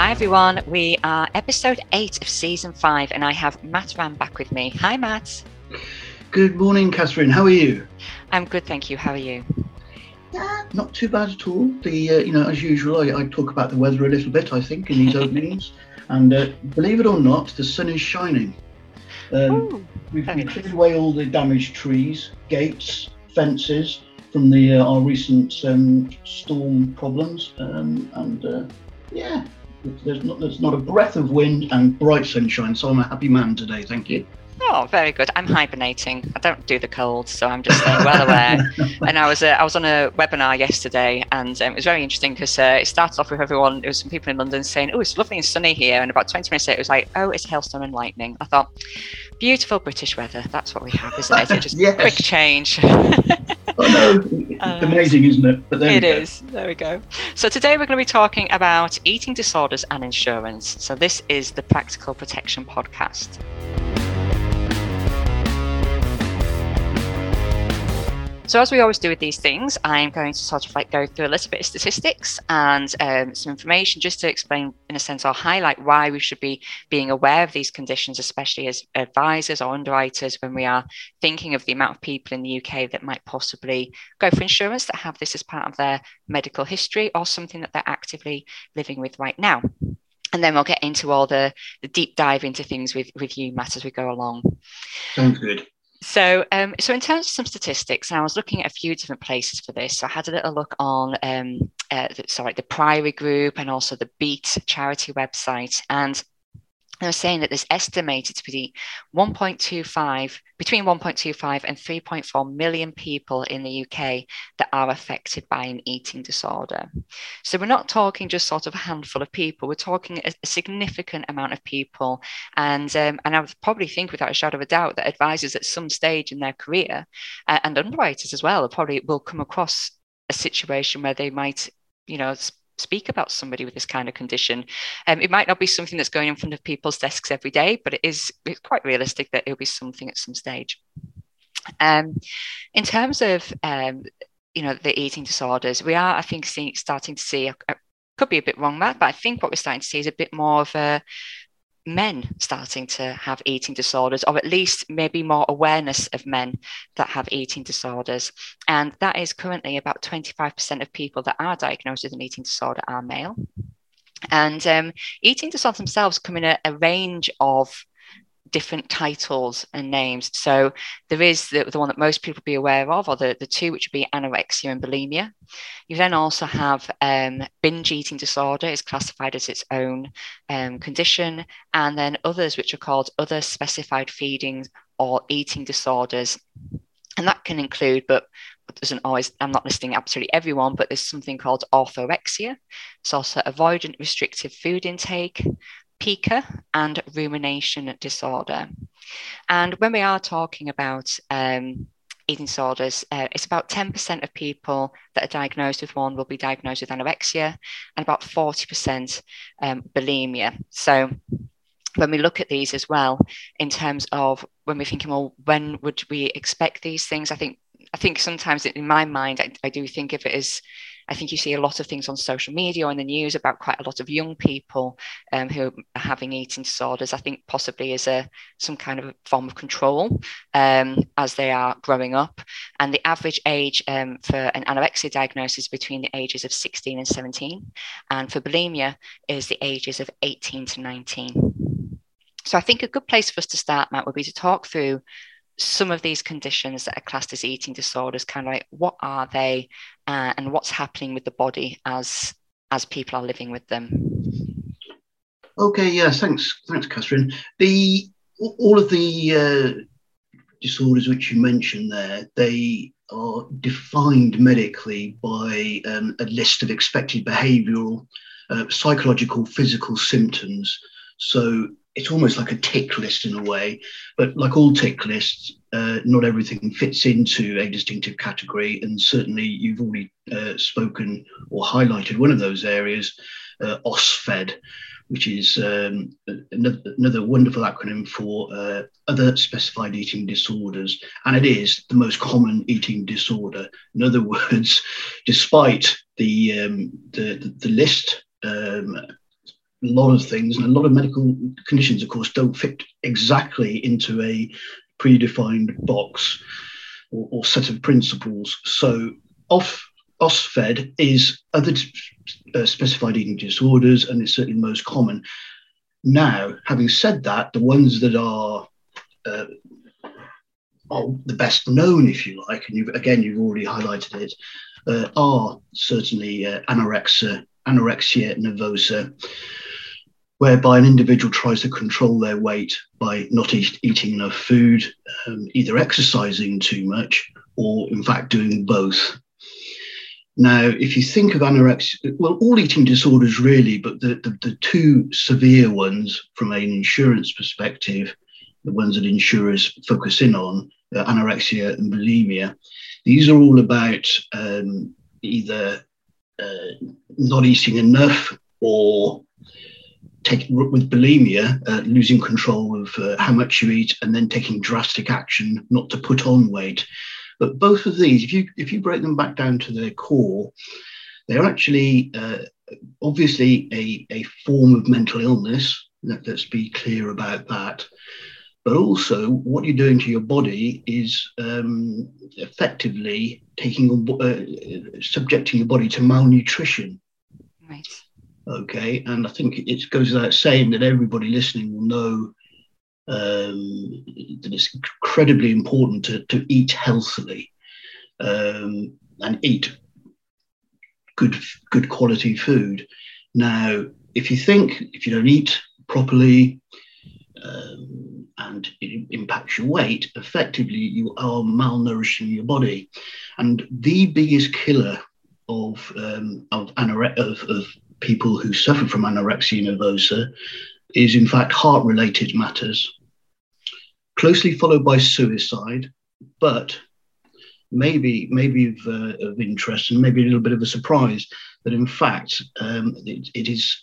Hi everyone, we are episode eight of season five, and I have Matt Rann back with me. Hi, Matt. Good morning, Catherine. How are you? I'm good, thank you. How are you? Yeah, not too bad at all. The uh, you know, as usual, I, I, talk about the weather a little bit. I think in these openings, and uh, believe it or not, the sun is shining. Um, Ooh, we've, we've cleared away all the damaged trees, gates, fences from the uh, our recent um, storm problems, um, and uh, yeah, there's not there's not a breath of wind and bright sunshine. So I'm a happy man today. Thank you. Oh, very good. I'm hibernating. I don't do the cold, so I'm just staying well aware. and I was uh, I was on a webinar yesterday, and um, it was very interesting because uh, it started off with everyone. There was some people in London saying, "Oh, it's lovely and sunny here," and about 20 minutes later, it was like, "Oh, it's hailstorm and lightning." I thought, beautiful British weather. That's what we have, isn't it? It's just yes. quick change. oh, no. Uh, amazing, isn't it? But it is. There we go. So today we're going to be talking about eating disorders and insurance. So this is the Practical Protection Podcast. So as we always do with these things, I'm going to sort of like go through a little bit of statistics and um, some information just to explain, in a sense, or highlight why we should be being aware of these conditions, especially as advisors or underwriters when we are thinking of the amount of people in the UK that might possibly go for insurance that have this as part of their medical history or something that they're actively living with right now. And then we'll get into all the, the deep dive into things with with you matt as we go along. Sounds good so, um, so in terms of some statistics, I was looking at a few different places for this. So I had a little look on, um, uh, the, sorry, the Priory Group and also the Beat charity website, and they were saying that there's estimated to be 1.25 between 1.25 and 3.4 million people in the UK that are affected by an eating disorder. So we're not talking just sort of a handful of people. We're talking a, a significant amount of people, and um, and I would probably think without a shadow of a doubt that advisors at some stage in their career uh, and underwriters as well probably will come across a situation where they might you know speak about somebody with this kind of condition. Um, it might not be something that's going in front of people's desks every day, but it is it's quite realistic that it'll be something at some stage. Um, in terms of um, you know the eating disorders, we are I think see, starting to see. Could be a bit wrong, Matt, but I think what we're starting to see is a bit more of a men starting to have eating disorders, or at least maybe more awareness of men that have eating disorders. And that is currently about 25% of people that are diagnosed with an eating disorder are male. And um, eating disorders themselves come in a, a range of different titles and names. So there is the, the one that most people be aware of, or the, the two, which would be anorexia and bulimia. You then also have um, binge eating disorder is classified as its own um, condition, and then others which are called other specified feedings or eating disorders. And that can include, but doesn't always, I'm not listing absolutely everyone, but there's something called orthorexia. It's also avoidant restrictive food intake, pica and rumination disorder. And when we are talking about um, eating disorders, uh, it's about 10% of people that are diagnosed with one will be diagnosed with anorexia and about 40% um, bulimia. So when we look at these as well, in terms of when we're thinking, well, when would we expect these things? I think I think sometimes in my mind, I, I do think of it as I think you see a lot of things on social media or in the news about quite a lot of young people um, who are having eating disorders. I think possibly as a some kind of form of control um, as they are growing up. And the average age um, for an anorexia diagnosis is between the ages of 16 and 17, and for bulimia is the ages of 18 to 19. So I think a good place for us to start, Matt, would be to talk through some of these conditions that are classed as eating disorders kind of like what are they uh, and what's happening with the body as as people are living with them? Okay yeah thanks thanks catherine. The all of the uh, disorders which you mentioned there they are defined medically by um, a list of expected behavioral uh, psychological physical symptoms. So it's almost like a tick list in a way, but like all tick lists, uh, not everything fits into a distinctive category. And certainly, you've already uh, spoken or highlighted one of those areas, uh, OSFED, which is um, another, another, wonderful acronym for uh, other specified eating disorders. And it is the most common eating disorder. In other words, despite the, um, the, the, list um, lot of things, and a lot of medical conditions, of course, don't fit exactly into a predefined box or, or set of principles. So, off OSFED is other uh, specified eating disorders, and it's certainly most common. Now, having said that, the ones that are uh, are the best known, if you like, and you've, again you've already highlighted it, uh, are certainly uh, anorexia, anorexia nervosa, whereby an individual tries to control their weight by not eat, eating enough food, um, either exercising too much, or in fact doing both. Now, if you think of anorexia, well, all eating disorders really, but the, the, the two severe ones from an insurance perspective, the ones that insurers focus in on, uh, anorexia and bulimia, these are all about um, either uh, not eating enough or taking with bulimia, uh, losing control of uh, how much you eat and then taking drastic action not to put on weight. But both of these, if you if you break them back down to their core, they're actually uh, obviously a, a form of mental illness. Let, let's be clear about that but also what you're doing to your body is um, effectively taking uh, subjecting your body to malnutrition. Right. Okay, and I think it goes without saying that everybody listening will know um, that it's incredibly important to, to eat healthily um, and eat good good quality food. Now, if you think if you don't eat properly, um, and it impacts your weight, effectively you are malnourishing your body. And the biggest killer of um, of, anore- of, of people who suffer from anorexia nervosa is in fact heart related matters, closely followed by suicide, but maybe maybe of, uh, of interest and maybe a little bit of a surprise that in fact um, it, it is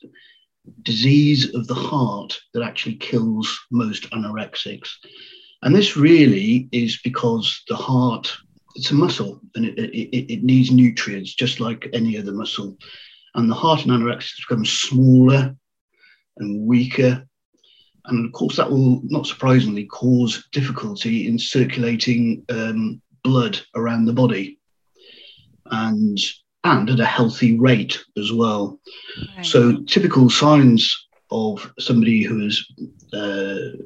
disease of the heart that actually kills most anorexics. And this really is because the heart, it's a muscle and it, it, it needs nutrients just like any other muscle. And the heart in anorexics becomes smaller and weaker. And of course, that will not surprisingly cause difficulty in circulating um, blood around the body. And and at a healthy rate as well. Right. So typical signs of somebody who is uh,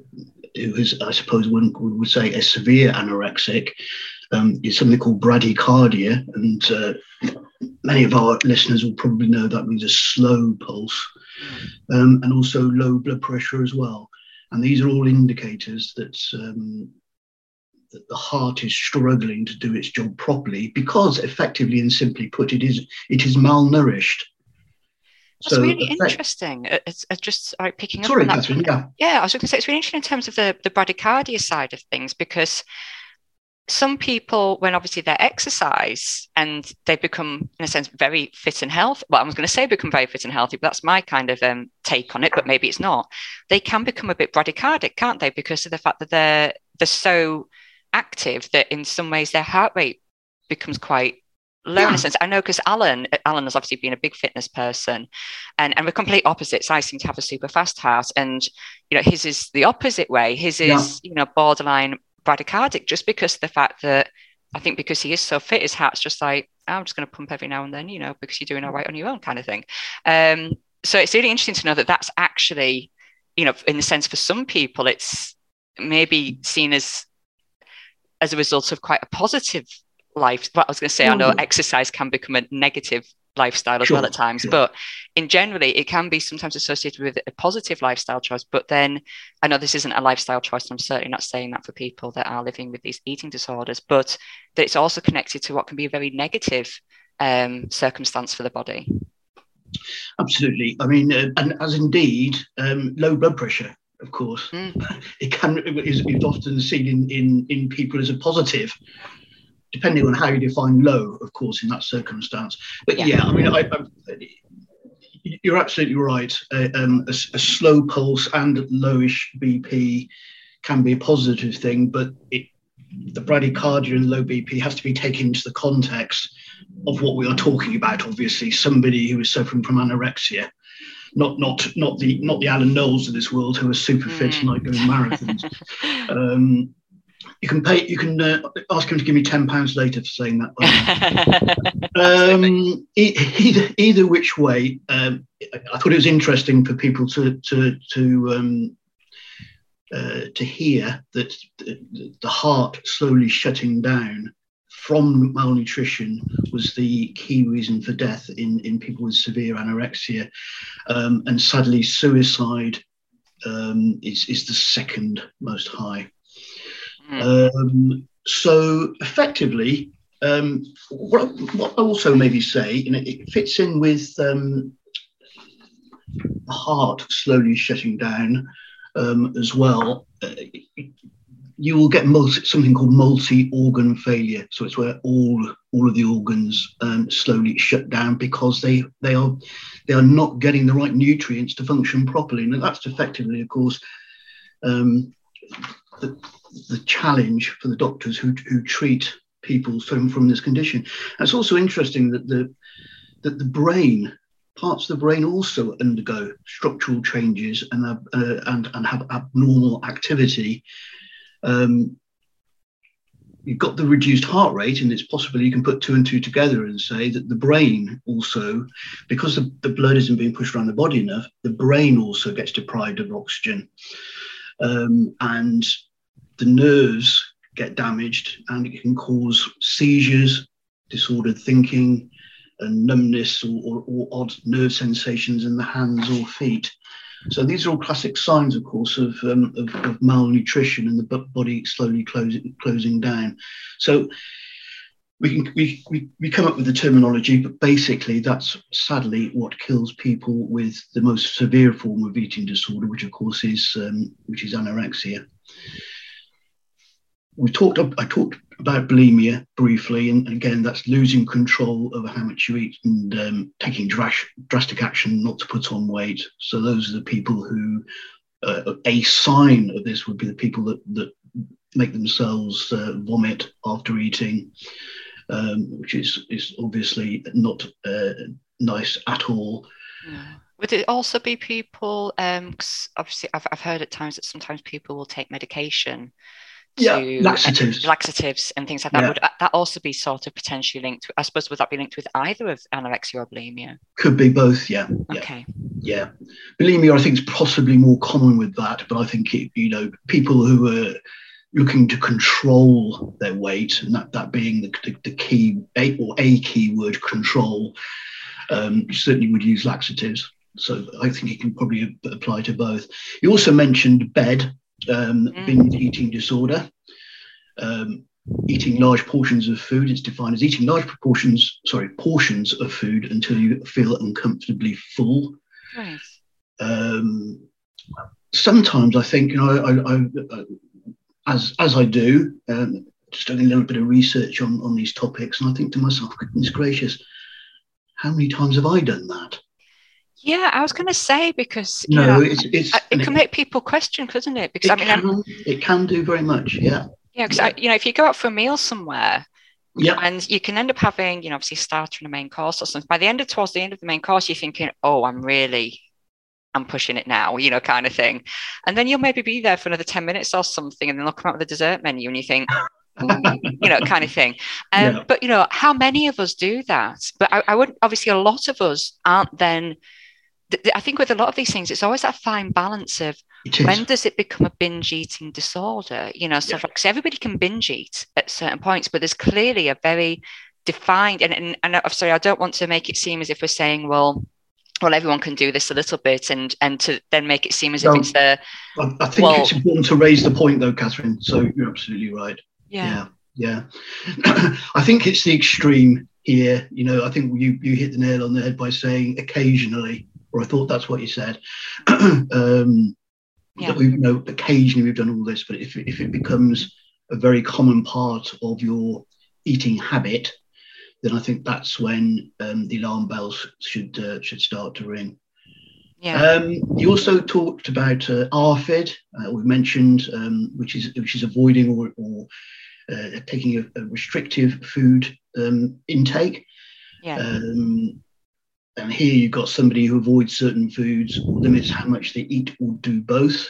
who is, I suppose, one would say a severe anorexic um, is something called bradycardia, and uh, many of our listeners will probably know that means a slow pulse, um, and also low blood pressure as well. And these are all indicators that um, that the heart is struggling to do its job properly because effectively and simply put it is it is malnourished that's so really effect- interesting. It's, it's just like picking Sorry, up on that. Catherine, yeah. yeah, I was going to say it's really interesting in terms of the, the bradycardia side of things because some people, when obviously they exercise and they become, in a sense, very fit and healthy. Well, I was going to say become very fit and healthy, but that's my kind of um, take on it. But maybe it's not. They can become a bit bradycardic, can't they? Because of the fact that they're they're so active that in some ways their heart rate becomes quite low yeah. in a sense. I know because Alan, Alan has obviously been a big fitness person, and and we're complete opposites. I seem to have a super fast heart, and you know his is the opposite way. His is yeah. you know borderline bradycardic, just because the fact that I think because he is so fit, his heart's just like oh, I'm just going to pump every now and then, you know, because you're doing all right on your own, kind of thing. Um, so it's really interesting to know that that's actually, you know, in the sense for some people, it's maybe seen as as a result of quite a positive life. What I was going to say, mm. I know mm. exercise can become a negative lifestyle as sure, well at times, sure. but in generally, it can be sometimes associated with a positive lifestyle choice. But then I know this isn't a lifestyle choice. and I'm certainly not saying that for people that are living with these eating disorders, but that it's also connected to what can be a very negative um, circumstance for the body. Absolutely. I mean, uh, and as indeed, um, low blood pressure of course. Mm. It can is, is often seen in, in, in people as a positive, depending on how you define low, of course, in that circumstance. But yeah, yeah I mean, I, I, you're absolutely right. Uh, um, a, a, slow pulse and lowish BP can be a positive thing, but it, the bradycardia and low BP has to be taken into the context of what we are talking about. Obviously, somebody who is suffering from anorexia not not not the not the Alan Knowles of this world who are super fit and like doing marathons. um, you can pay. You can uh, ask him to give me ten pounds later for saying that. um, either, either which way, um, I thought it was interesting for people to to to um, uh, to hear that the, the heart slowly shutting down from malnutrition was the key reason for death in, in people with severe anorexia. Um, and sadly, suicide um, is, is the second most high. Mm. Um, so effectively, um, what, what I also maybe say, you know, it fits in with um, the heart slowly shutting down um, as well. Uh, you will get multi, something called multi-organ failure. So it's where all all of the organs um, slowly shut down because they they are they are not getting the right nutrients to function properly, and that's effectively, of course, um, the, the challenge for the doctors who, who treat people from, from this condition. And it's also interesting that the that the brain parts of the brain also undergo structural changes and uh, and and have abnormal activity um, you've got the reduced heart rate, and it's possible you can put two and two together and say that the brain also, because the, the blood isn't being pushed around the body enough, the brain also gets deprived of oxygen. Um, and the nerves get damaged, and it can cause seizures, disordered thinking, and numbness or, or, or odd nerve sensations in the hands or feet. So these are all classic signs, of course, of, um, of, of, malnutrition and the body slowly closing, closing down. So we can we, we, come up with the terminology, but basically that's sadly what kills people with the most severe form of eating disorder, which of course is um, which is anorexia we talked I talked about bulimia briefly, and again, that's losing control over how much you eat and um, taking drastic action not to put on weight. So those are the people who uh, a sign of this would be the people that that make themselves uh, vomit after eating, um, which is is obviously not uh, nice at all. Yeah. Would it also be people? Um, obviously, I've, I've heard at times that sometimes people will take medication yeah, laxatives. laxatives and things like that. Yeah. Would that also be sort of potentially linked? I suppose would that be linked with either of anorexia or bulimia? Could be both. Yeah. Okay. Yeah, bulimia I think is possibly more common with that, but I think it, you know people who are looking to control their weight, and that that being the, the, the key a, or a key word control, um, certainly would use laxatives. So I think it can probably apply to both. You also mentioned bed um, mm. binge eating disorder. Um, eating large portions of food It's defined as eating large proportions, sorry, portions of food until you feel uncomfortably full. Um, sometimes I think, you know, I, I, I, as as I do, um, just doing a little bit of research on on these topics, and I think to myself, goodness gracious, how many times have I done that? Yeah, I was going to say because no, know, it's, it's, it can make people question, couldn't it? Because it I mean, can, I'm, it can do very much. Yeah. Yeah, because yeah. you know, if you go out for a meal somewhere, yeah, and you can end up having, you know, obviously starter and a main course or something. By the end of towards the end of the main course, you're thinking, oh, I'm really, I'm pushing it now, you know, kind of thing. And then you'll maybe be there for another ten minutes or something, and then they'll come out with a dessert menu, and you think. you know, kind of thing. Um, yeah. But you know, how many of us do that? But I, I would obviously a lot of us aren't then I think with a lot of these things, it's always that fine balance of when does it become a binge eating disorder? You know, so yeah. because everybody can binge eat at certain points, but there's clearly a very defined and, and, and I'm sorry, I don't want to make it seem as if we're saying, well, well, everyone can do this a little bit, and and to then make it seem as no, if it's a. I, I think well, it's important to raise the point, though, Catherine. So you're absolutely right. Yeah, yeah. yeah. I think it's the extreme here. You know, I think you you hit the nail on the head by saying occasionally or I thought that's what you said. um, yeah. That we you know occasionally we've done all this, but if if it becomes a very common part of your eating habit, then I think that's when um, the alarm bells should uh, should start to ring. Yeah. Um, you also talked about uh, ARFID, uh, we've mentioned, um, which is which is avoiding or, or uh, taking a, a, restrictive food um, intake. Yeah. Um, and here you've got somebody who avoids certain foods, or limits how much they eat, or do both.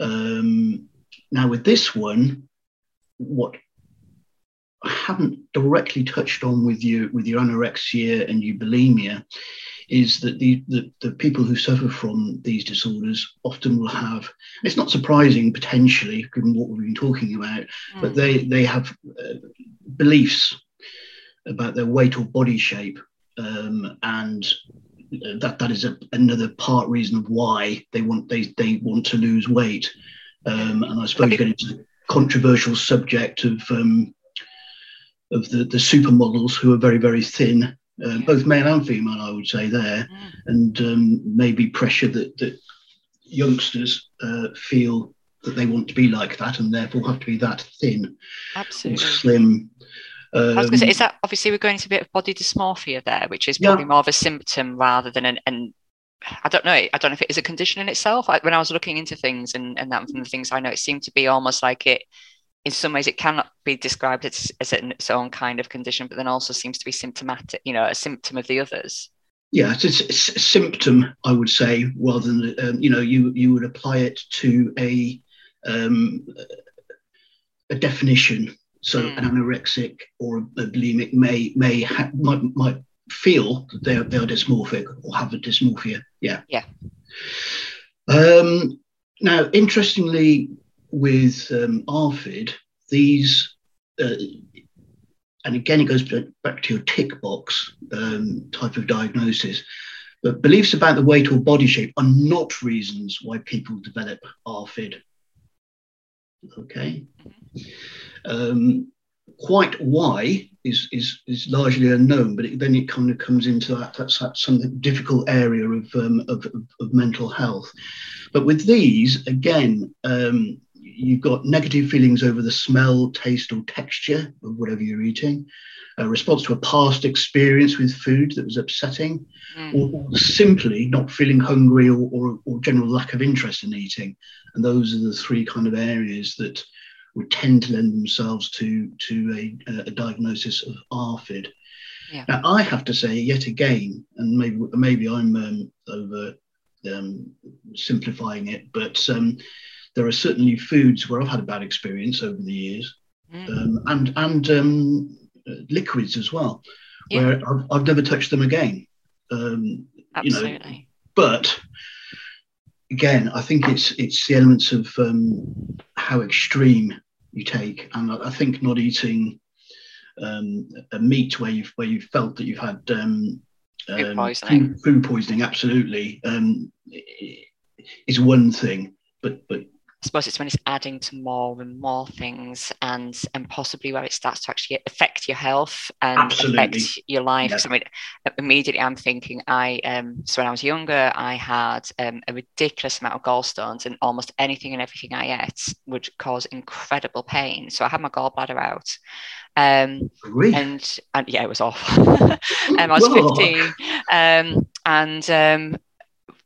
Um, now, with this one, what I haven't directly touched on with you with your anorexia and your bulimia is that the, the, the people who suffer from these disorders often will have it's not surprising potentially given what we've been talking about mm. but they they have uh, beliefs about their weight or body shape um, and that that is a, another part reason of why they want they they want to lose weight um, and I suppose you get into the controversial subject of um, of the, the supermodels who are very, very thin, uh, both male and female, I would say there, mm. and um, maybe pressure that, that youngsters uh, feel that they want to be like that and therefore have to be that thin Absolutely. slim. Um, I was going to say, um, is that obviously we're going into a bit of body dysmorphia there, which is probably yeah. more of a symptom rather than an, an I don't know. I don't know if it is a condition in itself. I, when I was looking into things and, and that from the things I know, it seemed to be almost like it in some ways it cannot be described as, as its own kind of condition, but then also seems to be symptomatic, you know, a symptom of the others. Yeah, it's, it's a symptom, I would say, rather than um, you know, you you would apply it to a um, a definition. So mm. an anorexic or a bulimic may may ha- might might feel that they are, they are dysmorphic or have a dysmorphia. Yeah. Yeah. Um, now, interestingly, with um, ARFID, these, uh, and again, it goes back to your tick box um, type of diagnosis, but beliefs about the weight or body shape are not reasons why people develop ARFID. Okay. Um, quite why is, is, is largely unknown, but it, then it kind of comes into that, that's, that's some difficult area of, um, of, of, of, mental health. But with these, again, um, you've got negative feelings over the smell, taste, or texture of whatever you're eating, a response to a past experience with food that was upsetting, mm. or, or, simply not feeling hungry or, or, or, general lack of interest in eating. And those are the three kind of areas that would tend to lend themselves to, to a, a diagnosis of ARFID. Yeah. Now, I have to say yet again, and maybe maybe I'm um, over um, simplifying it, but um, there are certainly foods where I've had a bad experience over the years, mm. um, and and um, liquids as well, yeah. where I've, I've, never touched them again. Um, Absolutely. You know, but again, I think it's it's the elements of um, how extreme you take, and I, I think not eating um, a meat where you've where you've felt that you've had um, food poisoning. Food, food poisoning, absolutely, um, is one thing, but but I suppose it's when it's adding to more and more things, and and possibly where it starts to actually affect your health and Absolutely. affect your life. Yeah. I mean, immediately I'm thinking, I um, so when I was younger, I had um, a ridiculous amount of gallstones, and almost anything and everything I ate would cause incredible pain. So I had my gallbladder out. Um, and, and yeah, it was awful. um, I was 15, um, and um,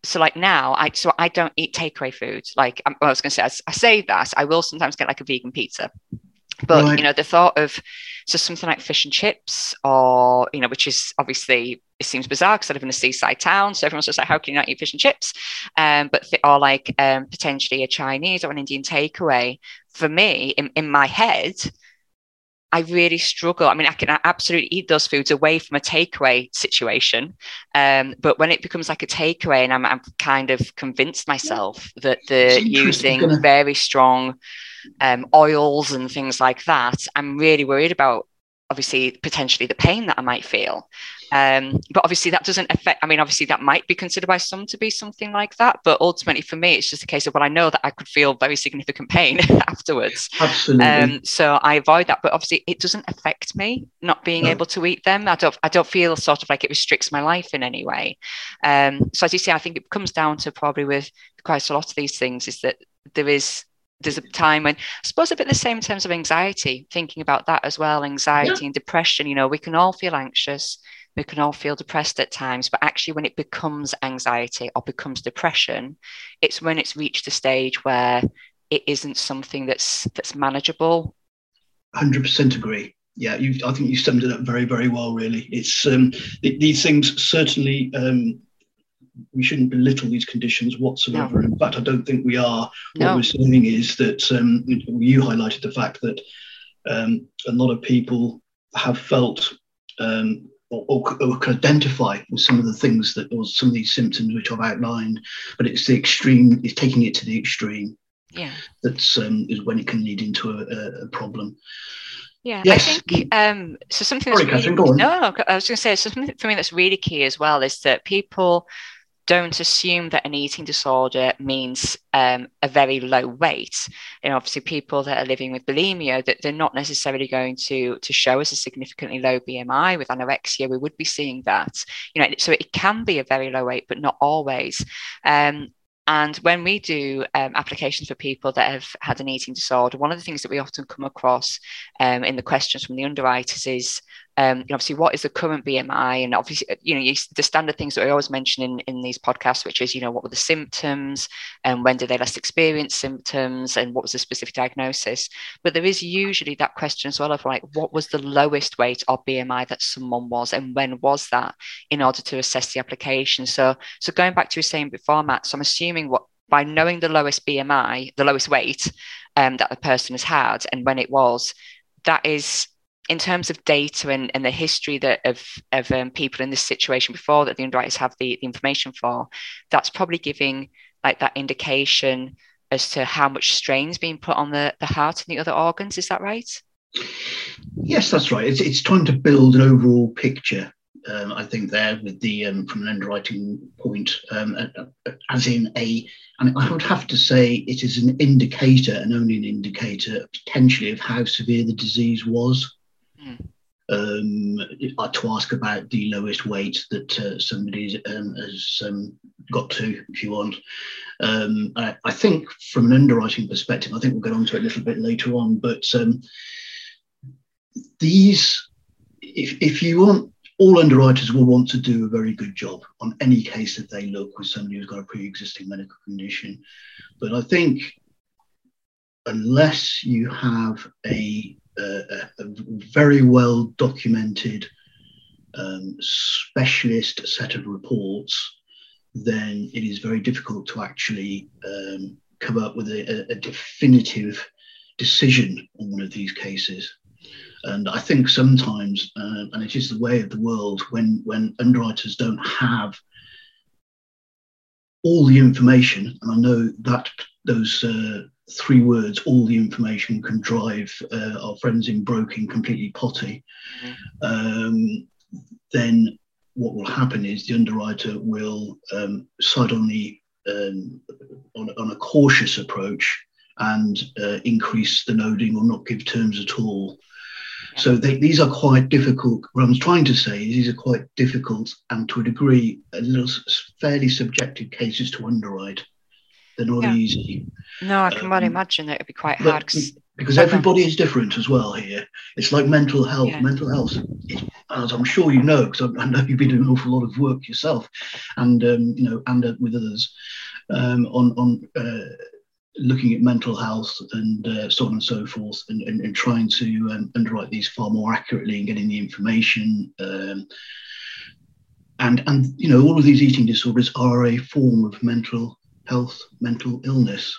so like now i so i don't eat takeaway food like i was going to say I, I, say that i will sometimes get like a vegan pizza but right. you know the thought of so something like fish and chips or you know which is obviously it seems bizarre because i live in a seaside town so everyone's just like how can you not eat fish and chips um but or like um potentially a chinese or an indian takeaway for me in, in my head I really struggle. I mean, I can absolutely eat those foods away from a takeaway situation. Um, but when it becomes like a takeaway, and I'm, I'm kind of convinced myself that they're using very strong um, oils and things like that, I'm really worried about obviously potentially the pain that I might feel. Um, but obviously that doesn't affect, I mean, obviously that might be considered by some to be something like that. But ultimately for me, it's just a case of, well, I know that I could feel very significant pain afterwards. Absolutely. Um, so I avoid that. But obviously it doesn't affect me not being no. able to eat them. I don't, I don't feel sort of like it restricts my life in any way. Um, so as you say, I think it comes down to probably with quite a lot of these things is that there is there's a time when I suppose a bit the same in terms of anxiety, thinking about that as well, anxiety yeah. and depression. You know, we can all feel anxious we can all feel depressed at times but actually when it becomes anxiety or becomes depression it's when it's reached a stage where it isn't something that's that's manageable 100% agree yeah, I think you summed it up very, very well. Really, it's um, these things certainly. Um, we shouldn't belittle these conditions whatsoever. No. In fact, I don't think we are. What we're saying is that um, you highlighted the fact that um, a lot of people have felt um, or, or, or, can identify with some of the things that, or some of these symptoms which I've outlined, but it's the extreme, it's taking it to the extreme. Yeah. That's um, is when it can lead into a, a problem. Yeah, yes. I think um, so. Something that's Sorry, really, no, no, I was going to say something for me that's really key as well is that people don't assume that an eating disorder means um, a very low weight. And obviously, people that are living with bulimia, that they're not necessarily going to to show us a significantly low BMI. With anorexia, we would be seeing that. You know, so it can be a very low weight, but not always. Um, and when we do um, applications for people that have had an eating disorder, one of the things that we often come across um, in the questions from the underwriters is um, you know, obviously what is the current BMI and obviously you know you, the standard things that I always mention in, in these podcasts which is you know what were the symptoms and when did they last experience symptoms and what was the specific diagnosis? But there is usually that question as well of like what was the lowest weight or BMI that someone was and when was that in order to assess the application? So so going back to you saying before Matt so I'm assuming what by knowing the lowest BMI the lowest weight um, that the person has had and when it was that is in terms of data and, and the history that of, of um, people in this situation before that the underwriters have the, the information for, that's probably giving like that indication as to how much strain is being put on the, the heart and the other organs. Is that right? Yes, that's right. It's, it's trying to build an overall picture. Um, I think there with the um, from an underwriting point, um, as in a, and I would have to say it is an indicator and only an indicator potentially of how severe the disease was. Um, to ask about the lowest weight that uh, somebody um, has um, got to, if you want. Um, I, I, think from an underwriting perspective, I think we'll get onto it a little bit later on, but um, these, if, if you want, all underwriters will want to do a very good job on any case that they look with somebody who's got a pre-existing medical condition. But I think unless you have a a, very well documented um, specialist set of reports, then it is very difficult to actually um, come up with a, a, definitive decision on one of these cases. And I think sometimes, uh, and it is the way of the world, when when underwriters don't have all the information, and I know that those uh, three words, all the information can drive uh, our friends in broking completely potty, mm-hmm. um, then what will happen is the underwriter will um, side on the um, on, on, a cautious approach and uh, increase the loading or not give terms at all. So they, these are quite difficult. What I'm trying to say is these are quite difficult and to a degree, a little fairly subjective cases to underwrite. They're not yeah. easy. No, I can um, well imagine that it'd be quite hard. Because everybody is different as well here. It's like mental health. Yeah. Mental health, as I'm sure you know, because I, know you've been doing an awful lot of work yourself, and um, you know, and uh, with others um, on on uh, looking at mental health and uh, so on and so forth, and, and, and trying to um, underwrite these far more accurately and getting the information. Um, and and you know, all of these eating disorders are a form of mental health, mental illness.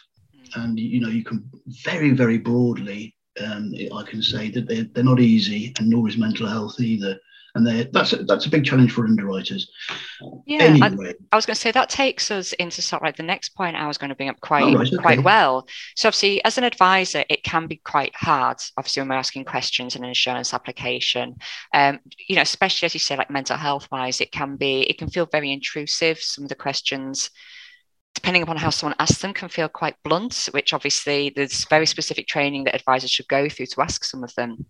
And, you know, you can very, very broadly, um, I can say that they're, they're not easy and nor is mental health either. And that's a, that's a big challenge for underwriters. Yeah, anyway. I, I, was going to say that takes us into sort of like the next point I was going to bring up quite oh, right, okay. quite well. So obviously, as an advisor, it can be quite hard. Obviously, when we're asking questions in an insurance application, um, you know, especially as you say, like mental health wise, it can be it can feel very intrusive. Some of the questions depending upon how someone asks them, can feel quite blunt, which obviously there's very specific training that advisors should go through to ask some of them.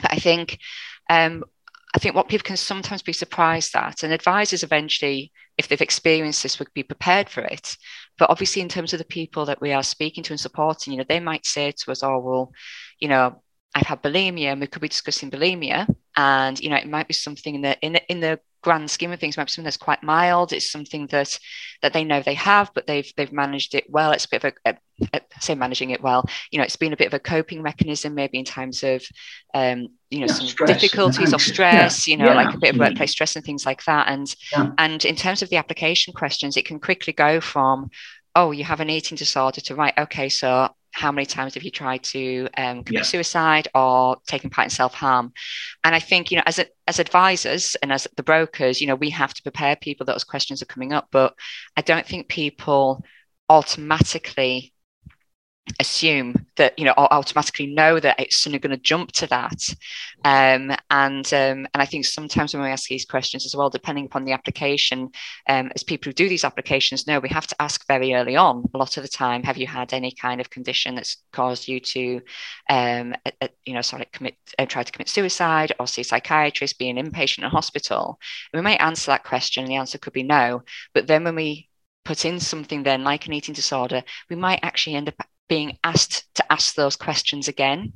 But I think um, I think what people can sometimes be surprised at, and advisors eventually, if they've experienced this, would be prepared for it. But obviously, in terms of the people that we are speaking to and supporting, you know, they might say to us, "Oh, well, you know, I've had bulimia, and we could be discussing bulimia, and you know, it might be something in the in the, in the grand scheme of things, might be something that's quite mild. It's something that that they know they have, but they've they've managed it well. It's a bit of a, a, a say managing it well. You know, it's been a bit of a coping mechanism, maybe in times of um, you know Yeah, some stress difficulties or stress. You know, Yeah, like a bit of workplace stress and things like that. And Yeah. and in terms of the application questions, it can quickly go from oh, you have an eating disorder to right, okay, so how many times have you tried to um, commit Yeah. suicide or taken part in self-harm? And I think, you know, as a, as advisors and as the brokers, you know, we have to prepare people that those questions are coming up. But I don't think people automatically assume that you know or automatically know that it's suddenly going to jump to that. Um, and um, and I think sometimes when we ask these questions as well depending upon the application um, as people who do these applications know we have to ask very early on. A lot of the time have you had any kind of condition that's caused you to um, uh, uh, you know sorry commit uh, try to commit suicide or see a psychiatrist be an inpatient in a hospital? And we might answer that question and the answer could be no. But then when we put in something then like an eating disorder we might actually end up being asked to ask those questions again,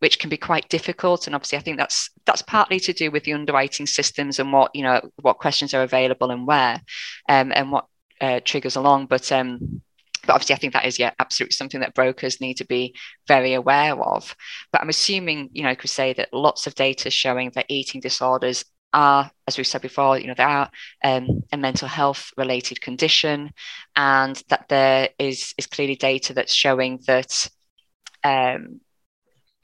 which can be quite difficult. And obviously, I think that's that's partly to do with the underwriting systems and what you know what questions are available and where, um, and what uh, triggers along. But um, but obviously, I think that is yeah absolutely something that brokers need to be very aware of. But I'm assuming you know, could say that lots of data showing that eating disorders are, as we've said before, you know, they are um, a mental health related condition, and that there is is clearly data that's showing that. Um,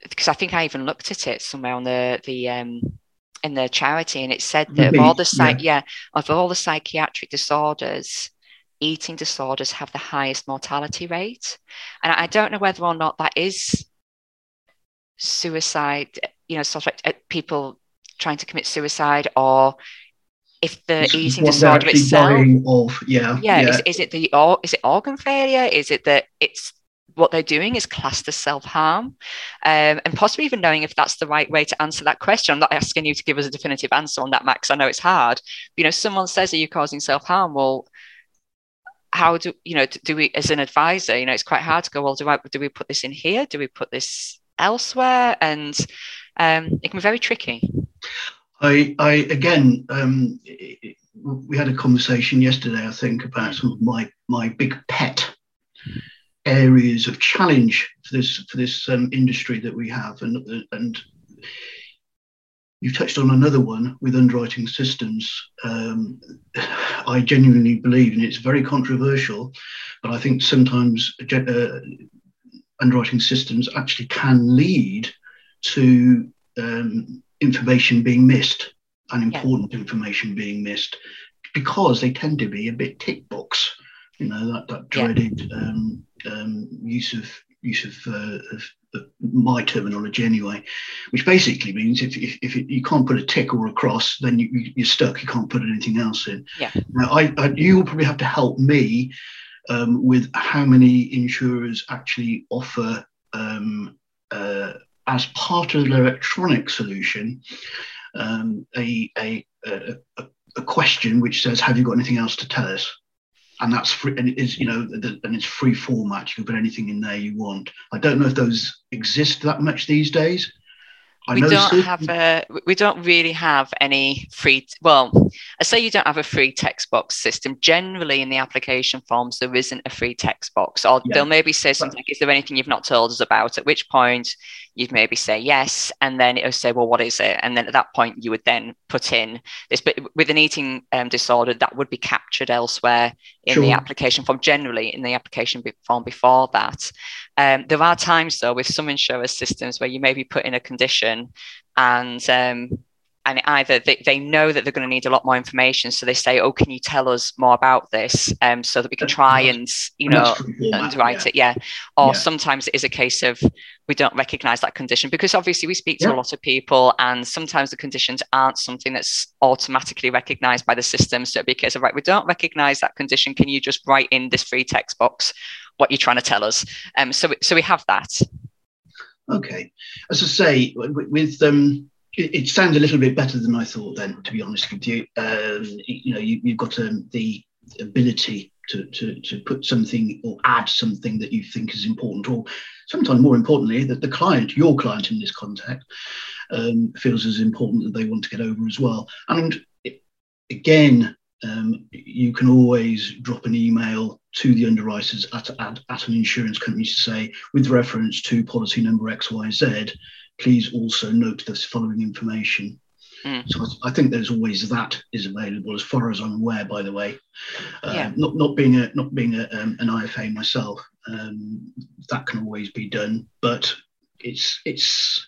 because I think I even looked at it somewhere on the the um, in the charity, and it said that of all the psych, yeah. of all the psychiatric disorders, eating disorders have the highest mortality rate, and I don't know whether or not that is suicide. You know, sort of like, uh, people trying to commit suicide or if the It's eating disorder itself of, yeah, yeah, Is, is it the or is it organ failure? Is it that it's what they're doing is classed as self-harm? Um, and possibly even knowing if that's the right way to answer that question. I'm not asking you to give us a definitive answer on that max. I know it's hard. But, you know someone says are you causing self-harm? Well how do you know do we as an advisor you know it's quite hard to go well do I do we put this in here? Do we put this elsewhere? And um, it can be very tricky I, I again, um, we had a conversation yesterday, I think, about some of my my big pet areas of challenge for this for this um, industry that we have, and and you've touched on another one with underwriting systems. Um, I genuinely believe, and it's very controversial, but I think sometimes uh, underwriting systems actually can lead to um, information being missed and important yeah. information being missed because they tend to be a bit tick box you know that, that dreaded yeah. um, um, use of use of, uh, of, of, my terminology anyway which basically means if, if, if it, you can't put a tick or a cross then you, you're stuck you can't put anything else in yeah. now I, I you will probably have to help me um, with how many insurers actually offer um, uh, as part of the electronic solution, um, a, a, a, a, question which says, "Have you got anything else to tell us?" And that's free, and it is, you know, the, and it's free format. You can put anything in there you want. I don't know if those exist that much these days. I we don't certain... have a we don't really have any free well I say you don't have a free text box system generally in the application forms there isn't a free text box or yeah. they'll maybe say something like is there anything you've not told us about at which point you'd maybe say yes and then it'll say well what is it and then at that point you would then put in this but with an eating um, disorder that would be captured elsewhere in sure. the application form generally in the application form before that um, there are times though with some insurance systems where you maybe put in a condition and um, and either they, they know that they're going to need a lot more information so they say oh can you tell us more about this um, so that we can try and you know underwrite yeah. it yeah or yeah. sometimes it is a case of we don't recognize that condition because obviously we speak to yeah. a lot of people and sometimes the conditions aren't something that's automatically recognized by the system. So it'd be a case of right we don't recognize that condition. Can you just write in this free text box what you're trying to tell us? Um, so so we have that. Okay. As i say with um it, sounds a little bit better than I thought. Then, to be honest with you, um, you know, you, have got um, the ability to, to to put something or add something that you think is important, or sometimes more importantly, that the client, your client in this context, um, feels is important that they want to get over as well. And it, again, um, you can always drop an email to the underwriters at, at, at, an insurance company to say, with reference to policy number XYZ, please also note this following information. Mm. So I, think there's always that is available, as far as I'm aware. By the way, uh, yeah. not not being a not being a, um, an IFA myself, um, that can always be done. But it's it's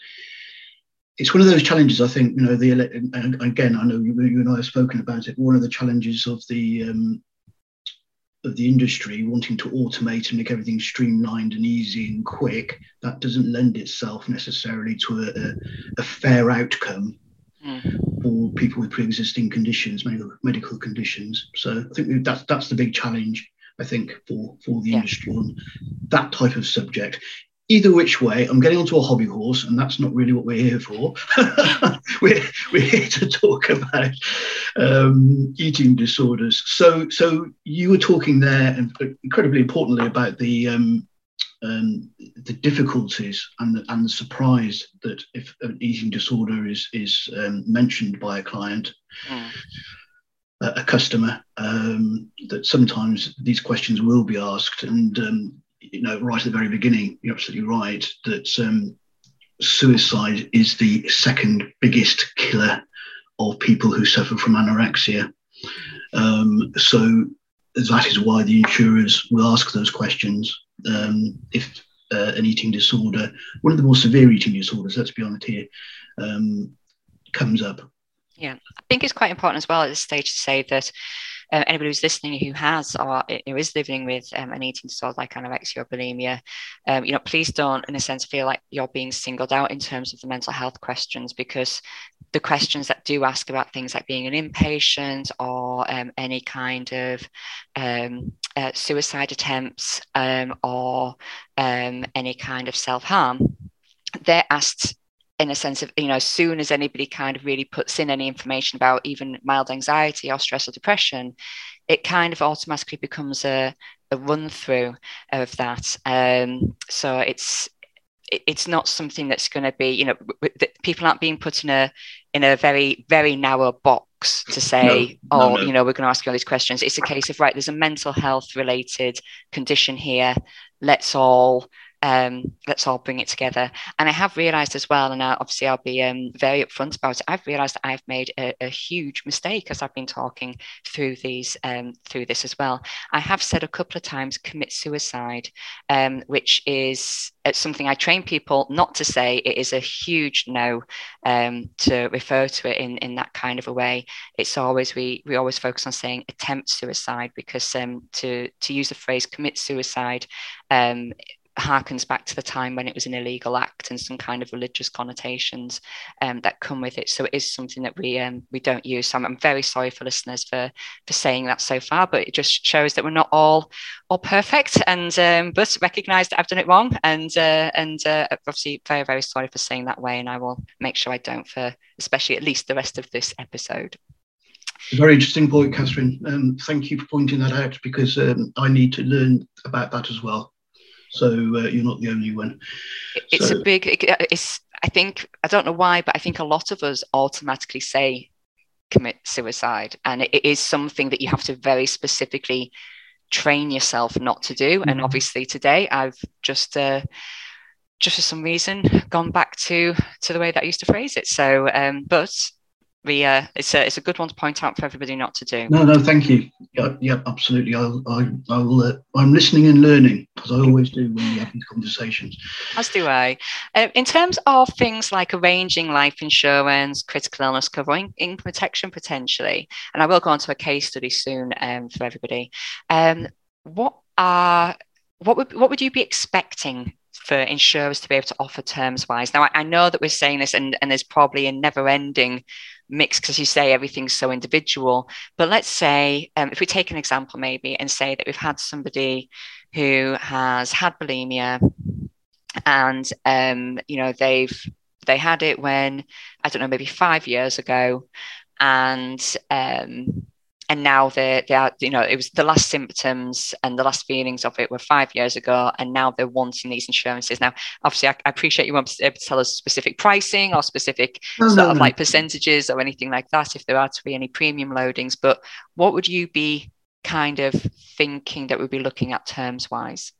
it's one of those challenges. I think you know the and again, I know you, you and I have spoken about it. One of the challenges of the um, of the industry wanting to automate and make everything streamlined and easy and quick, that doesn't lend itself necessarily to a, a, a fair outcome mm. for people with pre-existing conditions, medical, medical conditions. So I think that's that's the big challenge. I think for for the yeah. industry on that type of subject. Either which way, I'm getting onto a hobby horse, and that's not really what we're here for. we're, we're here to talk about um, eating disorders. So, so you were talking there, and incredibly importantly, about the um, um, the difficulties and the, and the surprise that if an eating disorder is is um, mentioned by a client, mm. a, a, customer, um, that sometimes these questions will be asked, and um, you know, right at the very beginning, you're absolutely right that um, suicide is the second biggest killer of people who suffer from anorexia. Um, so that is why the insurers will ask those questions um, if uh, an eating disorder, one of the more severe eating disorders, let's be honest here, um, comes up. Yeah, I think it's quite important as well at this stage to say that uh, anybody who's listening who has or who is living with um, an eating disorder like anorexia or bulimia, um, you know, please don't, in a sense, feel like you're being singled out in terms of the mental health questions because the questions that do ask about things like being an inpatient or um, any kind of um, uh, suicide attempts um, or um, any kind of self harm, they're asked in a sense of you know as soon as anybody kind of really puts in any information about even mild anxiety or stress or depression it kind of automatically becomes a, a run through of that. Um, so it's it's not something that's going to be you know people aren't being put in a in a very very narrow box to say no, oh no, no. you know we're going to ask you all these questions it's a case of right there's a mental health related condition here let's all um, let's all bring it together. And I have realized as well, and I, obviously I'll be um, very upfront about it. I've realized that I've made a, a huge mistake as I've been talking through these um, through this as well. I have said a couple of times commit suicide, um, which is uh, something I train people not to say. It is a huge no um, to refer to it in in that kind of a way. It's always we we always focus on saying attempt suicide because um, to to use the phrase commit suicide harkens back to the time when it was an illegal act and some kind of religious connotations um, that come with it. So it is something that we um, we don't use. So I'm, I'm, very sorry for listeners for for saying that so far, but it just shows that we're not all all perfect and um, but recognise that I've done it wrong and uh, and uh, obviously very very sorry for saying that way, and I will make sure I don't for especially at least the rest of this episode. Very interesting point, Catherine. Um, thank you for pointing that out because um, I need to learn about that as well. So uh, you're not the only one. It's so, a big. It's. I think I don't know why, but I think a lot of us automatically say commit suicide, and it, it is something that you have to very specifically train yourself not to do. Mm-hmm. And obviously, today I've just. Uh, just for some reason gone back to to the way that I used to phrase it. So, um, but we uh, it's a it's a good one to point out for everybody not to do. No, no, thank you. Yeah, yeah absolutely. I'll I, I'll uh, I'm listening and learning as I always do when we have these conversations. As do I. Uh, in terms of things like arranging life insurance, critical illness cover, in protection potentially, and I will go on to a case study soon um, for everybody. Um, what are what would what would you be expecting for insurers to be able to offer terms wise. Now, I, I, know that we're saying this, and, and there's probably a never ending mix because you say everything's so individual. But let's say, um, if we take an example maybe and say that we've had somebody who has had bulimia and, um, you know, they've they had it when I don't know maybe five years ago, and um, and now they they are you know it was the last symptoms and the last feelings of it were five years ago and now they're wanting these insurances now obviously i, I appreciate you won't be able to tell us specific pricing or specific no, sort no, of no. like percentages or anything like that if there are to be any premium loadings but what would you be kind of thinking that we'd be looking at terms wise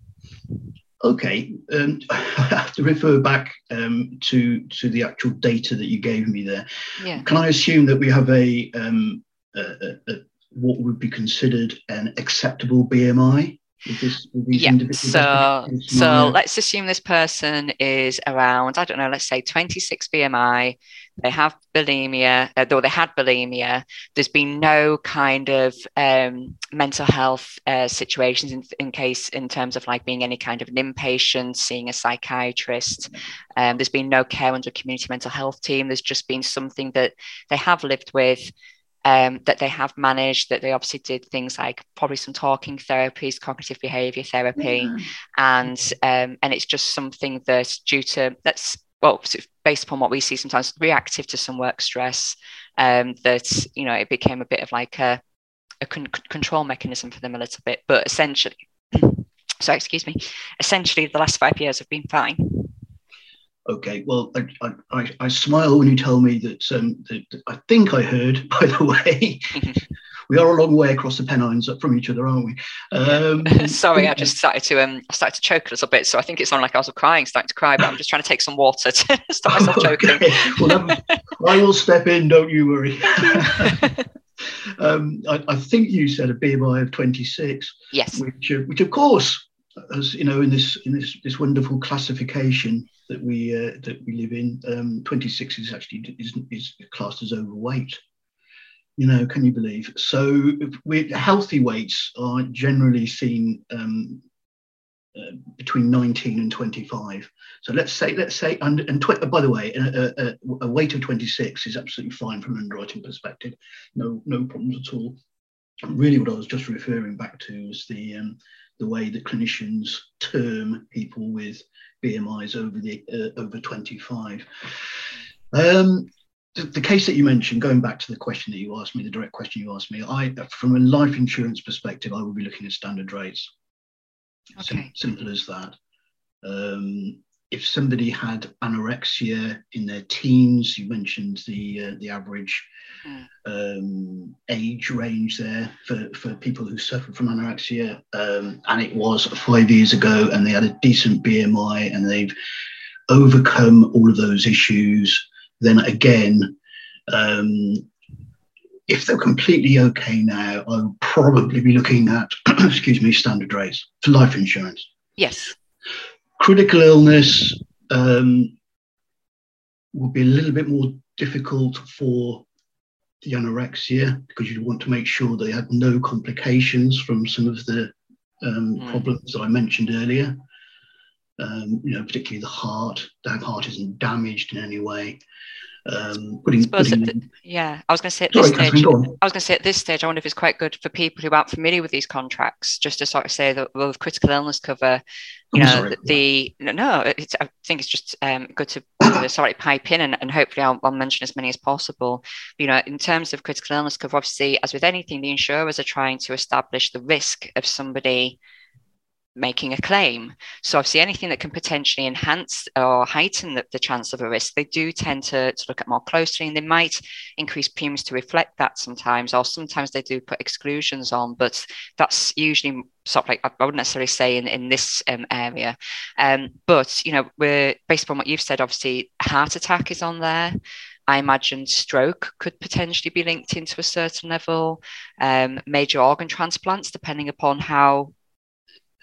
okay um, i have to refer back um, to to the actual data that you gave me there yeah. can i assume that we have a um, a, a, what would be considered an acceptable BMI? This, yeah. So, so let's assume this person is around, I don't know, let's say 26 BMI. They have bulimia, uh, though they had bulimia. There's been no kind of um, mental health uh, situations in, in, case, in terms of like being any kind of an inpatient, seeing a psychiatrist. Um, there's been no care under a community mental health team. There's just been something that they have lived with um, that they have managed, that they obviously did things like probably some talking therapies, cognitive behavior therapy, yeah. and um, and it's just something that due to that's well based upon what we see sometimes reactive to some work stress, um, that you know it became a bit of like a, a con- control mechanism for them a little bit, but essentially. So, excuse me. Essentially, the last five years have been fine. Okay, well, I, I, I, smile when you tell me that, um, that, that I think I heard, by the way, we are a long way across the Pennines from each other, aren't we? Um, Sorry, I just started to um, I started to choke a little bit, so I think it's on like I was crying, starting to cry, but I'm just trying to take some water to stop myself choking. Okay. Well, I will step in, don't you worry. um, I, I, think you said a BMI of 26. Yes. Which, uh, which of course, as you know, in this in this this wonderful classification that we uh, that we live in, um, 26 is actually is, is classed as overweight. You know, can you believe? So, healthy weights are generally seen um, uh, between 19 and 25. So let's say, let's say, and, and tw- by the way, a, a, a, weight of 26 is absolutely fine from an underwriting perspective. No, no problems at all. Really, what I was just referring back to was the um, the way that clinicians term people with BMIs over the uh, over 25. Um, the, the, case that you mentioned, going back to the question that you asked me, the direct question you asked me, I, from a life insurance perspective, I would be looking at standard rates. Okay. Sim- simple as that. Um, if somebody had anorexia in their teens, you mentioned the uh, the average mm. um, age range there for, for people who suffer from anorexia, um, and it was five years ago, and they had a decent BMI, and they've overcome all of those issues. Then again, um, if they're completely okay now, I would probably be looking at, excuse me, standard rates for life insurance. Yes critical illness um, would be a little bit more difficult for the anorexia because you want to make sure they had no complications from some of the um, mm. problems that I mentioned earlier. Um, you know, particularly the heart. that heart isn't damaged in any way. Um, putting, putting the, yeah, I was going to say at this Sorry, stage. I was going to say at this stage, I wonder if it's quite good for people who aren't familiar with these contracts, just to sort of say that well, with critical illness cover, you I'm know, sorry. the no, no, it's, I think it's just um, good to sort of pipe in, and, and hopefully I'll, I'll, mention as many as possible. You know, in terms of critical illness cover, obviously, as with anything, the insurers are trying to establish the risk of somebody making a claim. So obviously anything that can potentially enhance or heighten the, the chance of a risk, they do tend to, to look at more closely and they might increase premiums to reflect that sometimes, or sometimes they do put exclusions on, but that's usually sort of like, I wouldn't necessarily say in, in this um, area. Um, but, you know, we're based upon what you've said, obviously heart attack is on there. I imagine stroke could potentially be linked into a certain level, um, major organ transplants, depending upon how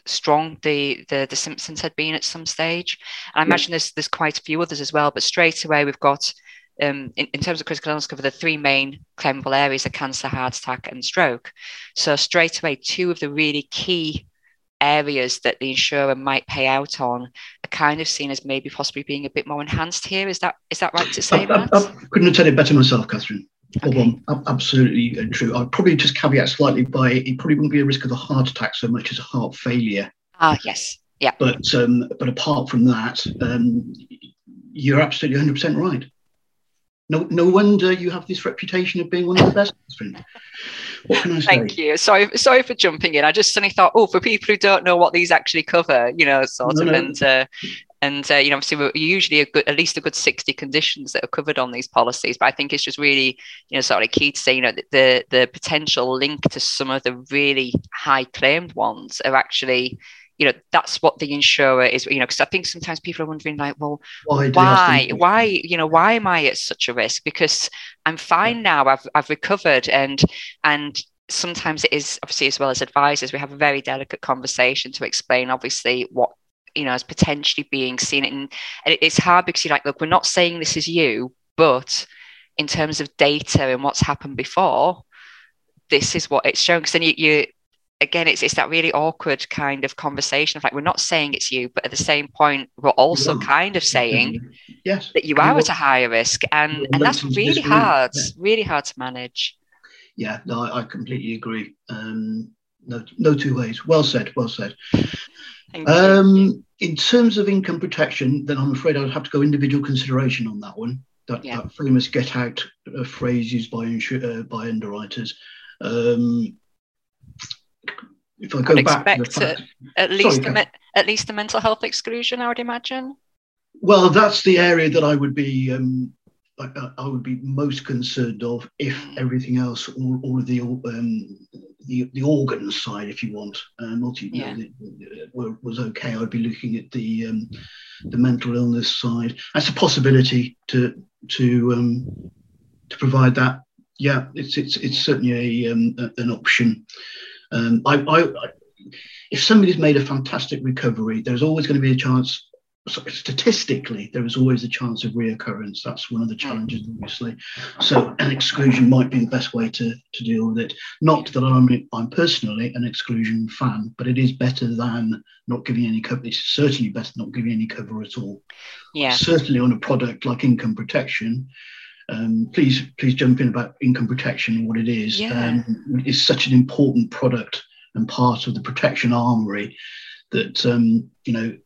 strong the, the the symptoms had been at some stage. And I imagine there's there's quite a few others as well. But straight away we've got um, in, in terms of critical illness cover, the three main claimable areas are cancer, heart attack, and stroke. So straight away, two of the really key areas that the insurer might pay out on are kind of seen as maybe possibly being a bit more enhanced here. Is that is that right to say, I, I, I couldn't have said it better myself, Catherine. Okay. absolutely uh, true. I'd probably just caveat slightly by it probably wouldn't be a risk of a heart attack so much as a heart failure. Ah, yes. Yeah. But um, but apart from that, um, you're absolutely 100% right. No, no wonder you have this reputation of being one of the best. What can I say? Thank you. Sorry, sorry for jumping in. I just suddenly thought, oh, for people who don't know what these actually cover, you know, sort no, of, no. and uh, and uh, you know, obviously, we're usually a good, at least a good sixty conditions that are covered on these policies. But I think it's just really, you know, sort of key to say, you know, the the potential link to some of the really high claimed ones are actually you know that's what the insurer is you know because i think sometimes people are wondering like well why why, why you know why am i at such a risk because i'm fine yeah. now i've i've recovered and and sometimes it is obviously as well as advisors we have a very delicate conversation to explain obviously what you know as potentially being seen and, and it's hard because you're like look we're not saying this is you but in terms of data and what's happened before this is what it's showing because then you, you again, it's, it's that really awkward kind of conversation of like, we're not saying it's you, but at the same point, we're also yeah. kind of saying yes. that you are at a higher risk. And, and that's really hard, yeah. really hard to manage. Yeah, no, I, I completely agree. Um, no, no two ways. Well said, well said. Um, in terms of income protection, then I'm afraid I'd have to go individual consideration on that one. That, yeah. that famous get out uh, phrase used by, insu- uh, by underwriters. Um, if I go I'd back expect at least sorry, at least the mental health exclusion, I would imagine. Well, that's the area that I would be um, I, I, would be most concerned of if mm. everything else, all, all of the um, the, the organ side, if you want, uh, multi yeah. was okay. I'd be looking at the um, the mental illness side. That's a possibility to to um, to provide that. Yeah, it's it's it's yeah. certainly a, um, an option. Um, I, I, if somebody's made a fantastic recovery, there's always going to be a chance. Statistically, there is always a chance of reoccurrence. That's one of the challenges, obviously. So, an exclusion might be the best way to, to deal with it. Not that I'm, I'm personally an exclusion fan, but it is better than not giving any cover. It's certainly better not giving any cover at all. Yeah. Certainly on a product like income protection, um, please please jump in about income protection and what it is. Yeah. Um, it's such an important product and part of the protection armory that um, you know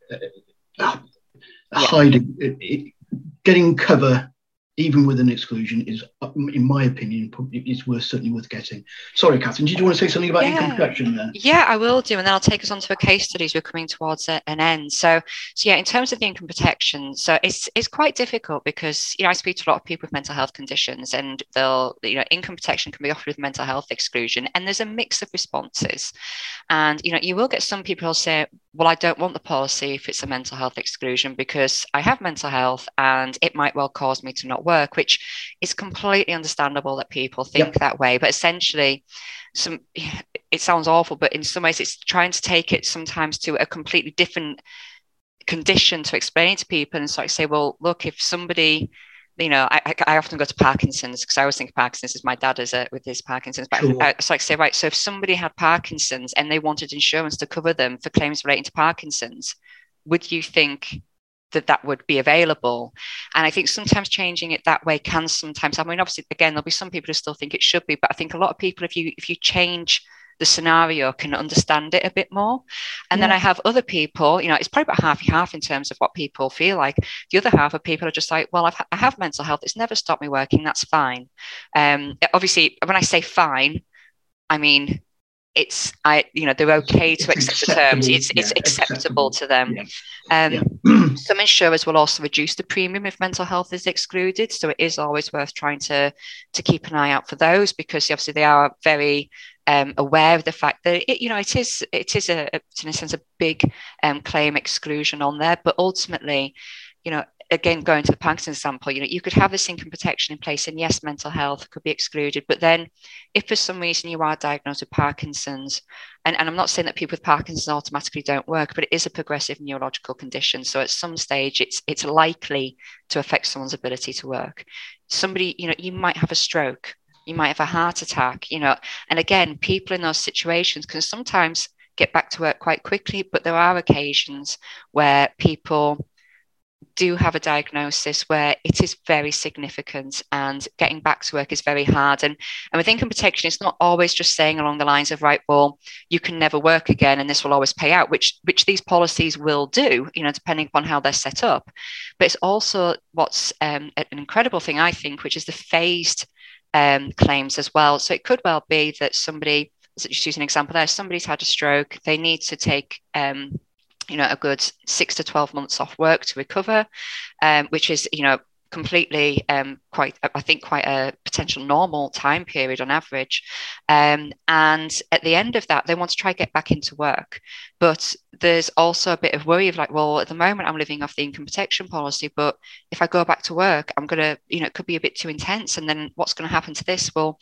hiding it, it, getting cover even with an exclusion, is, in my opinion, is worth certainly worth getting. Sorry, Catherine, did you want to say something about yeah. income protection there? Yeah, I will do, and then I'll take us on to a case studies. We're coming towards an end. So, so yeah, in terms of the income protection, so it's it's quite difficult because you know I speak to a lot of people with mental health conditions, and they'll you know income protection can be offered with mental health exclusion, and there's a mix of responses, and you know you will get some people who'll say, well, I don't want the policy if it's a mental health exclusion because I have mental health and it might well cause me to not work, which is completely understandable that people think yep. that way. But essentially, some it sounds awful, but in some ways, it's trying to take it sometimes to a completely different condition to explain it to people and sort of say, well, look, if somebody you know, I, I often go to Parkinson's because I always think Parkinson's is my dad is a, with his Parkinson's. But sure. I, so I say, right, so if somebody had Parkinson's and they wanted insurance to cover them for claims relating to Parkinson's, would you think that that would be available? And I think sometimes changing it that way can sometimes. I mean, obviously, again, there'll be some people who still think it should be, but I think a lot of people, if you if you change the scenario can understand it a bit more. And yeah. then I have other people, you know, it's probably about half half in terms of what people feel like. The other half of people are just like, well, I've, I have mental health. It's never stopped me working. That's fine. Um, obviously, when I say fine, I mean it's I you know they're okay to it's accept the terms. It's yeah, it's acceptable, acceptable, to them. Yeah. Um, yeah. some insurers will also reduce the premium if mental health is excluded, so it is always worth trying to to keep an eye out for those because obviously they are very um, aware of the fact that it, you know it is it is a, in a sense a big um, claim exclusion on there, but ultimately, you know, again going to the Parkinson example, you know, you could have this income protection in place, and yes, mental health could be excluded, but then if for some reason you are diagnosed with Parkinson's, and, and I'm not saying that people with Parkinson's automatically don't work, but it is a progressive neurological condition, so at some stage it's it's likely to affect someone's ability to work. Somebody, you know, you might have a stroke you might have a heart attack, you know. And again, people in those situations can sometimes get back to work quite quickly, but there are occasions where people do have a diagnosis where it is very significant and getting back to work is very hard. And, and with income protection, it's not always just saying along the lines of, right, well, you can never work again and this will always pay out, which which these policies will do, you know, depending upon how they're set up. But it's also what's um, an incredible thing, I think, which is the phased um, claims as well. So it could well be that somebody, just use an example there, somebody's had a stroke, they need to take um, you know a good six to 12 months off work to recover um, which is you know completely um, quite i think quite a potential normal time period on average. Um, and at the end of that they want to try get back into work. But there's also a bit of worry of like well at the moment i'm living off the income protection policy but if i go back to work i'm going to you know it could be a bit too intense. And then what's going to happen to this? Well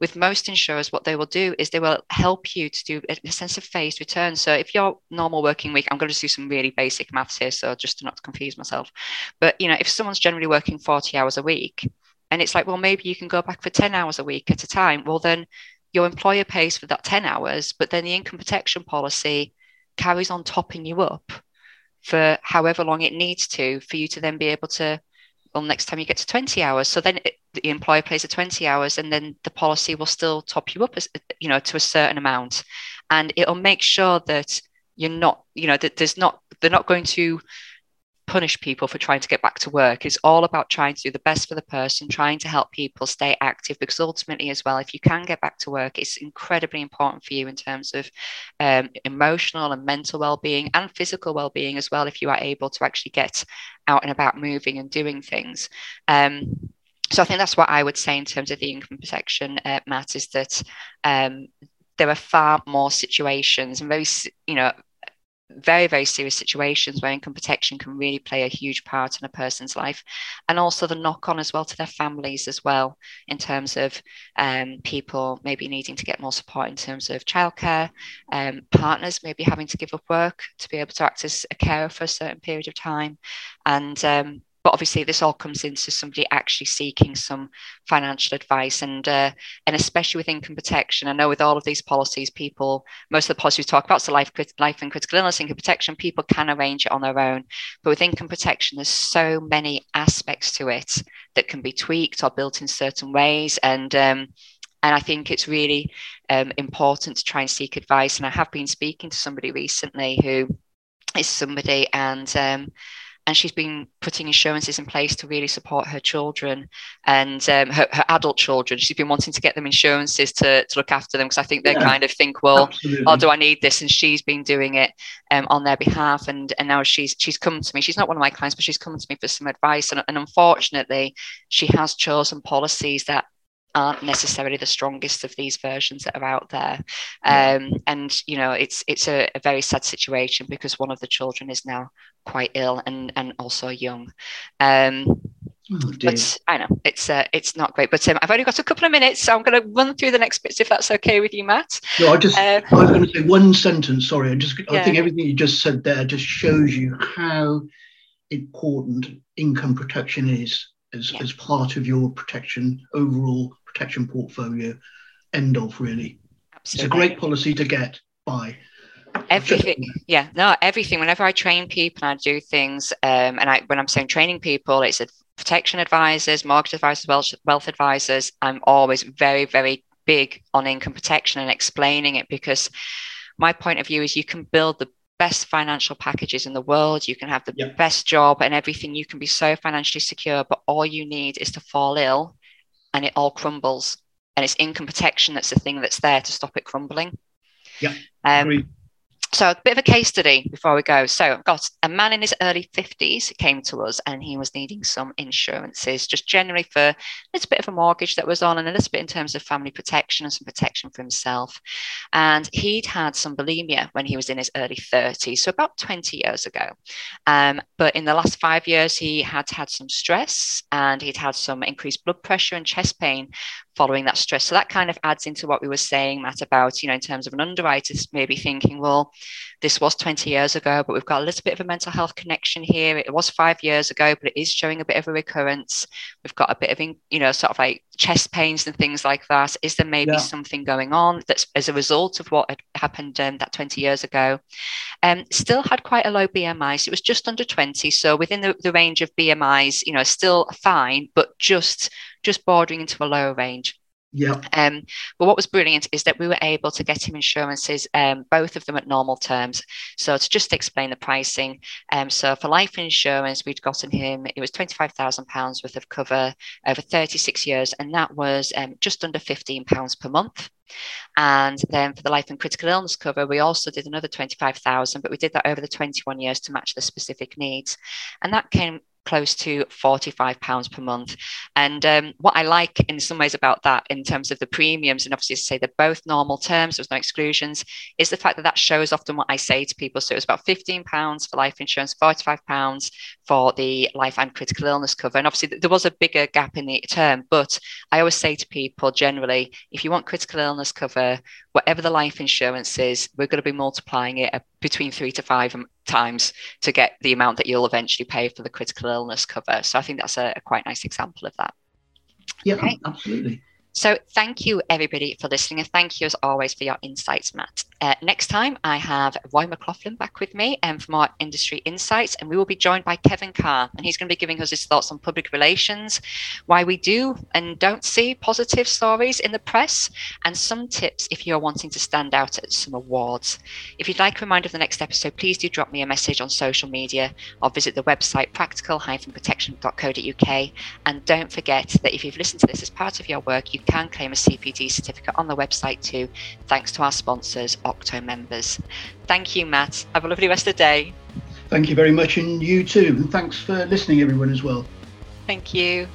with most insurers what they will do is they will help you to do a sense of phased return. So if your normal working week i'm going to do some really basic maths here so just to not confuse myself. But you know if someone's generally working 40 hours a week. And it's like well maybe you can go back for 10 hours a week at a time. Well then your employer pays for that 10 hours but then the income protection policy carries on topping you up for however long it needs to for you to then be able to well next time you get to 20 hours. So then it, the employer pays the 20 hours and then the policy will still top you up as, you know to a certain amount. And it'll make sure that you're not you know that there's not they're not going to punish people for trying to get back to work. It's all about trying to do the best for the person, trying to help people stay active. Because ultimately, as well, if you can get back to work, it's incredibly important for you in terms of um, emotional and mental well-being and physical well-being as well. If you are able to actually get out and about, moving and doing things. Um, so I think that's what I would say in terms of the income protection, uh, Matt, is that um, there are far more situations and very, you know, very, very serious situations where income protection can really play a huge part in a person's life. And also the knock on as well to their families as well, in terms of um, people maybe needing to get more support in terms of childcare, um, partners maybe having to give up work to be able to act as a carer for a certain period of time. And um, but obviously this all comes into somebody actually seeking some financial advice and uh, and especially with income protection. I know with all of these policies people most of the policies we talk about so life life and critical illness income protection people can arrange it on their own. But with income protection there's so many aspects to it that can be tweaked or built in certain ways. And um, and I think it's really um, important to try and seek advice. And I have been speaking to somebody recently who is somebody, and um, and she's been putting insurances in place to really support her children and um, her, her, adult children. She's been wanting to get them insurances to, to look after them because I think they yeah, kind of think, well, absolutely. oh, do I need this? And she's been doing it um, on their behalf. And and now she's she's come to me. She's not one of my clients, but she's come to me for some advice. And, and unfortunately, she has chosen policies that aren't necessarily the strongest of these versions that are out there um, and you know it's it's a, a, very sad situation because one of the children is now quite ill and and also young um, Oh, but I know it's uh, it's not great. But um, I've only got a couple of minutes, so I'm going to run through the next bits if that's okay with you, Matt. No, I just uh, I was going to say one sentence. Sorry, I just I think everything you just said there just shows you how important income protection is as, yeah. as part of your protection overall protection portfolio end of really. Absolutely. It's a great policy to get by. Everything, yeah, no, everything. Whenever I train people, I do things, um, and I when I'm saying training people, it's a protection advisors, mortgage advisors, wealth, wealth advisors. I'm always very, very big on income protection and explaining it because my point of view is you can build the best financial packages in the world. You can have the yep. best job and everything. You can be so financially secure, but all you need is to fall ill and it all crumbles. And it's income protection that's the thing that's there to stop it crumbling. Yeah. Um, so a bit of a case study before we go. So I've got a man in his early 50s came to us and he was needing some insurances, just generally for a little bit of a mortgage that was on and a little bit in terms of family protection and some protection for himself. And he'd had some bulimia when he was in his early 30s, so about 20 years ago. Um, but in the last five years, he had had some stress and he'd had some increased blood pressure and chest pain following that stress. So that kind of adds into what we were saying, Matt, about, you know, in terms of an underwriter maybe thinking, well, this was 20 years ago, but we've got a little bit of a mental health connection here. It was five years ago, but it is showing a bit of a recurrence. We've got a bit of, you know, sort of like chest pains and things like that. Is there maybe yeah. something going on that's as a result of what had happened um, that 20 years ago? Um, still had quite a low BMI. So it was just under 20. So within the, the range of BMIs, you know, still fine, but just just bordering into a lower range. Yeah. Um, but what was brilliant is that we were able to get him insurances, um, both of them at normal terms. So to just explain the pricing, um, so for life insurance, we'd gotten him it was twenty five thousand pounds worth of cover over thirty six years, and that was um, just under fifteen pounds per month. And then for the life and critical illness cover, we also did another 25,000, but we did that over the 21 years to match the specific needs. And that came close to 45 pounds per month. And um, what i like in some ways about that in terms of the premiums and obviously to say they're both normal terms there's no exclusions is the fact that that shows often what i say to people. So it was about 15 pounds for life insurance 45 pounds for the life and critical illness cover. And obviously there was a bigger gap in the term but i always say to people generally if you want critical illness cover whatever the life insurance is we're going to be multiplying it between three to five times to get the amount that you'll eventually pay for the critical illness cover. So I think that's a, a quite nice example of that. Yeah, okay. absolutely. So thank you everybody for listening and thank you as always for your insights, Matt. Uh, next time I have Roy McLoughlin back with me and um, for more industry insights and we will be joined by Kevin Carr and he's going to be giving us his thoughts on public relations, why we do and don't see positive stories in the press and some tips if you're wanting to stand out at some awards. If you'd like a reminder of the next episode, please do drop me a message on social media or visit the website practical-protection.co.uk and don't forget that if you've listened to this as part of your work, you can claim a CPD certificate on the website too, thanks to our sponsors, Octo members. Thank you, Matt. Have a lovely rest of the day. Thank you very much, and you too. And thanks for listening, everyone, as well. Thank you.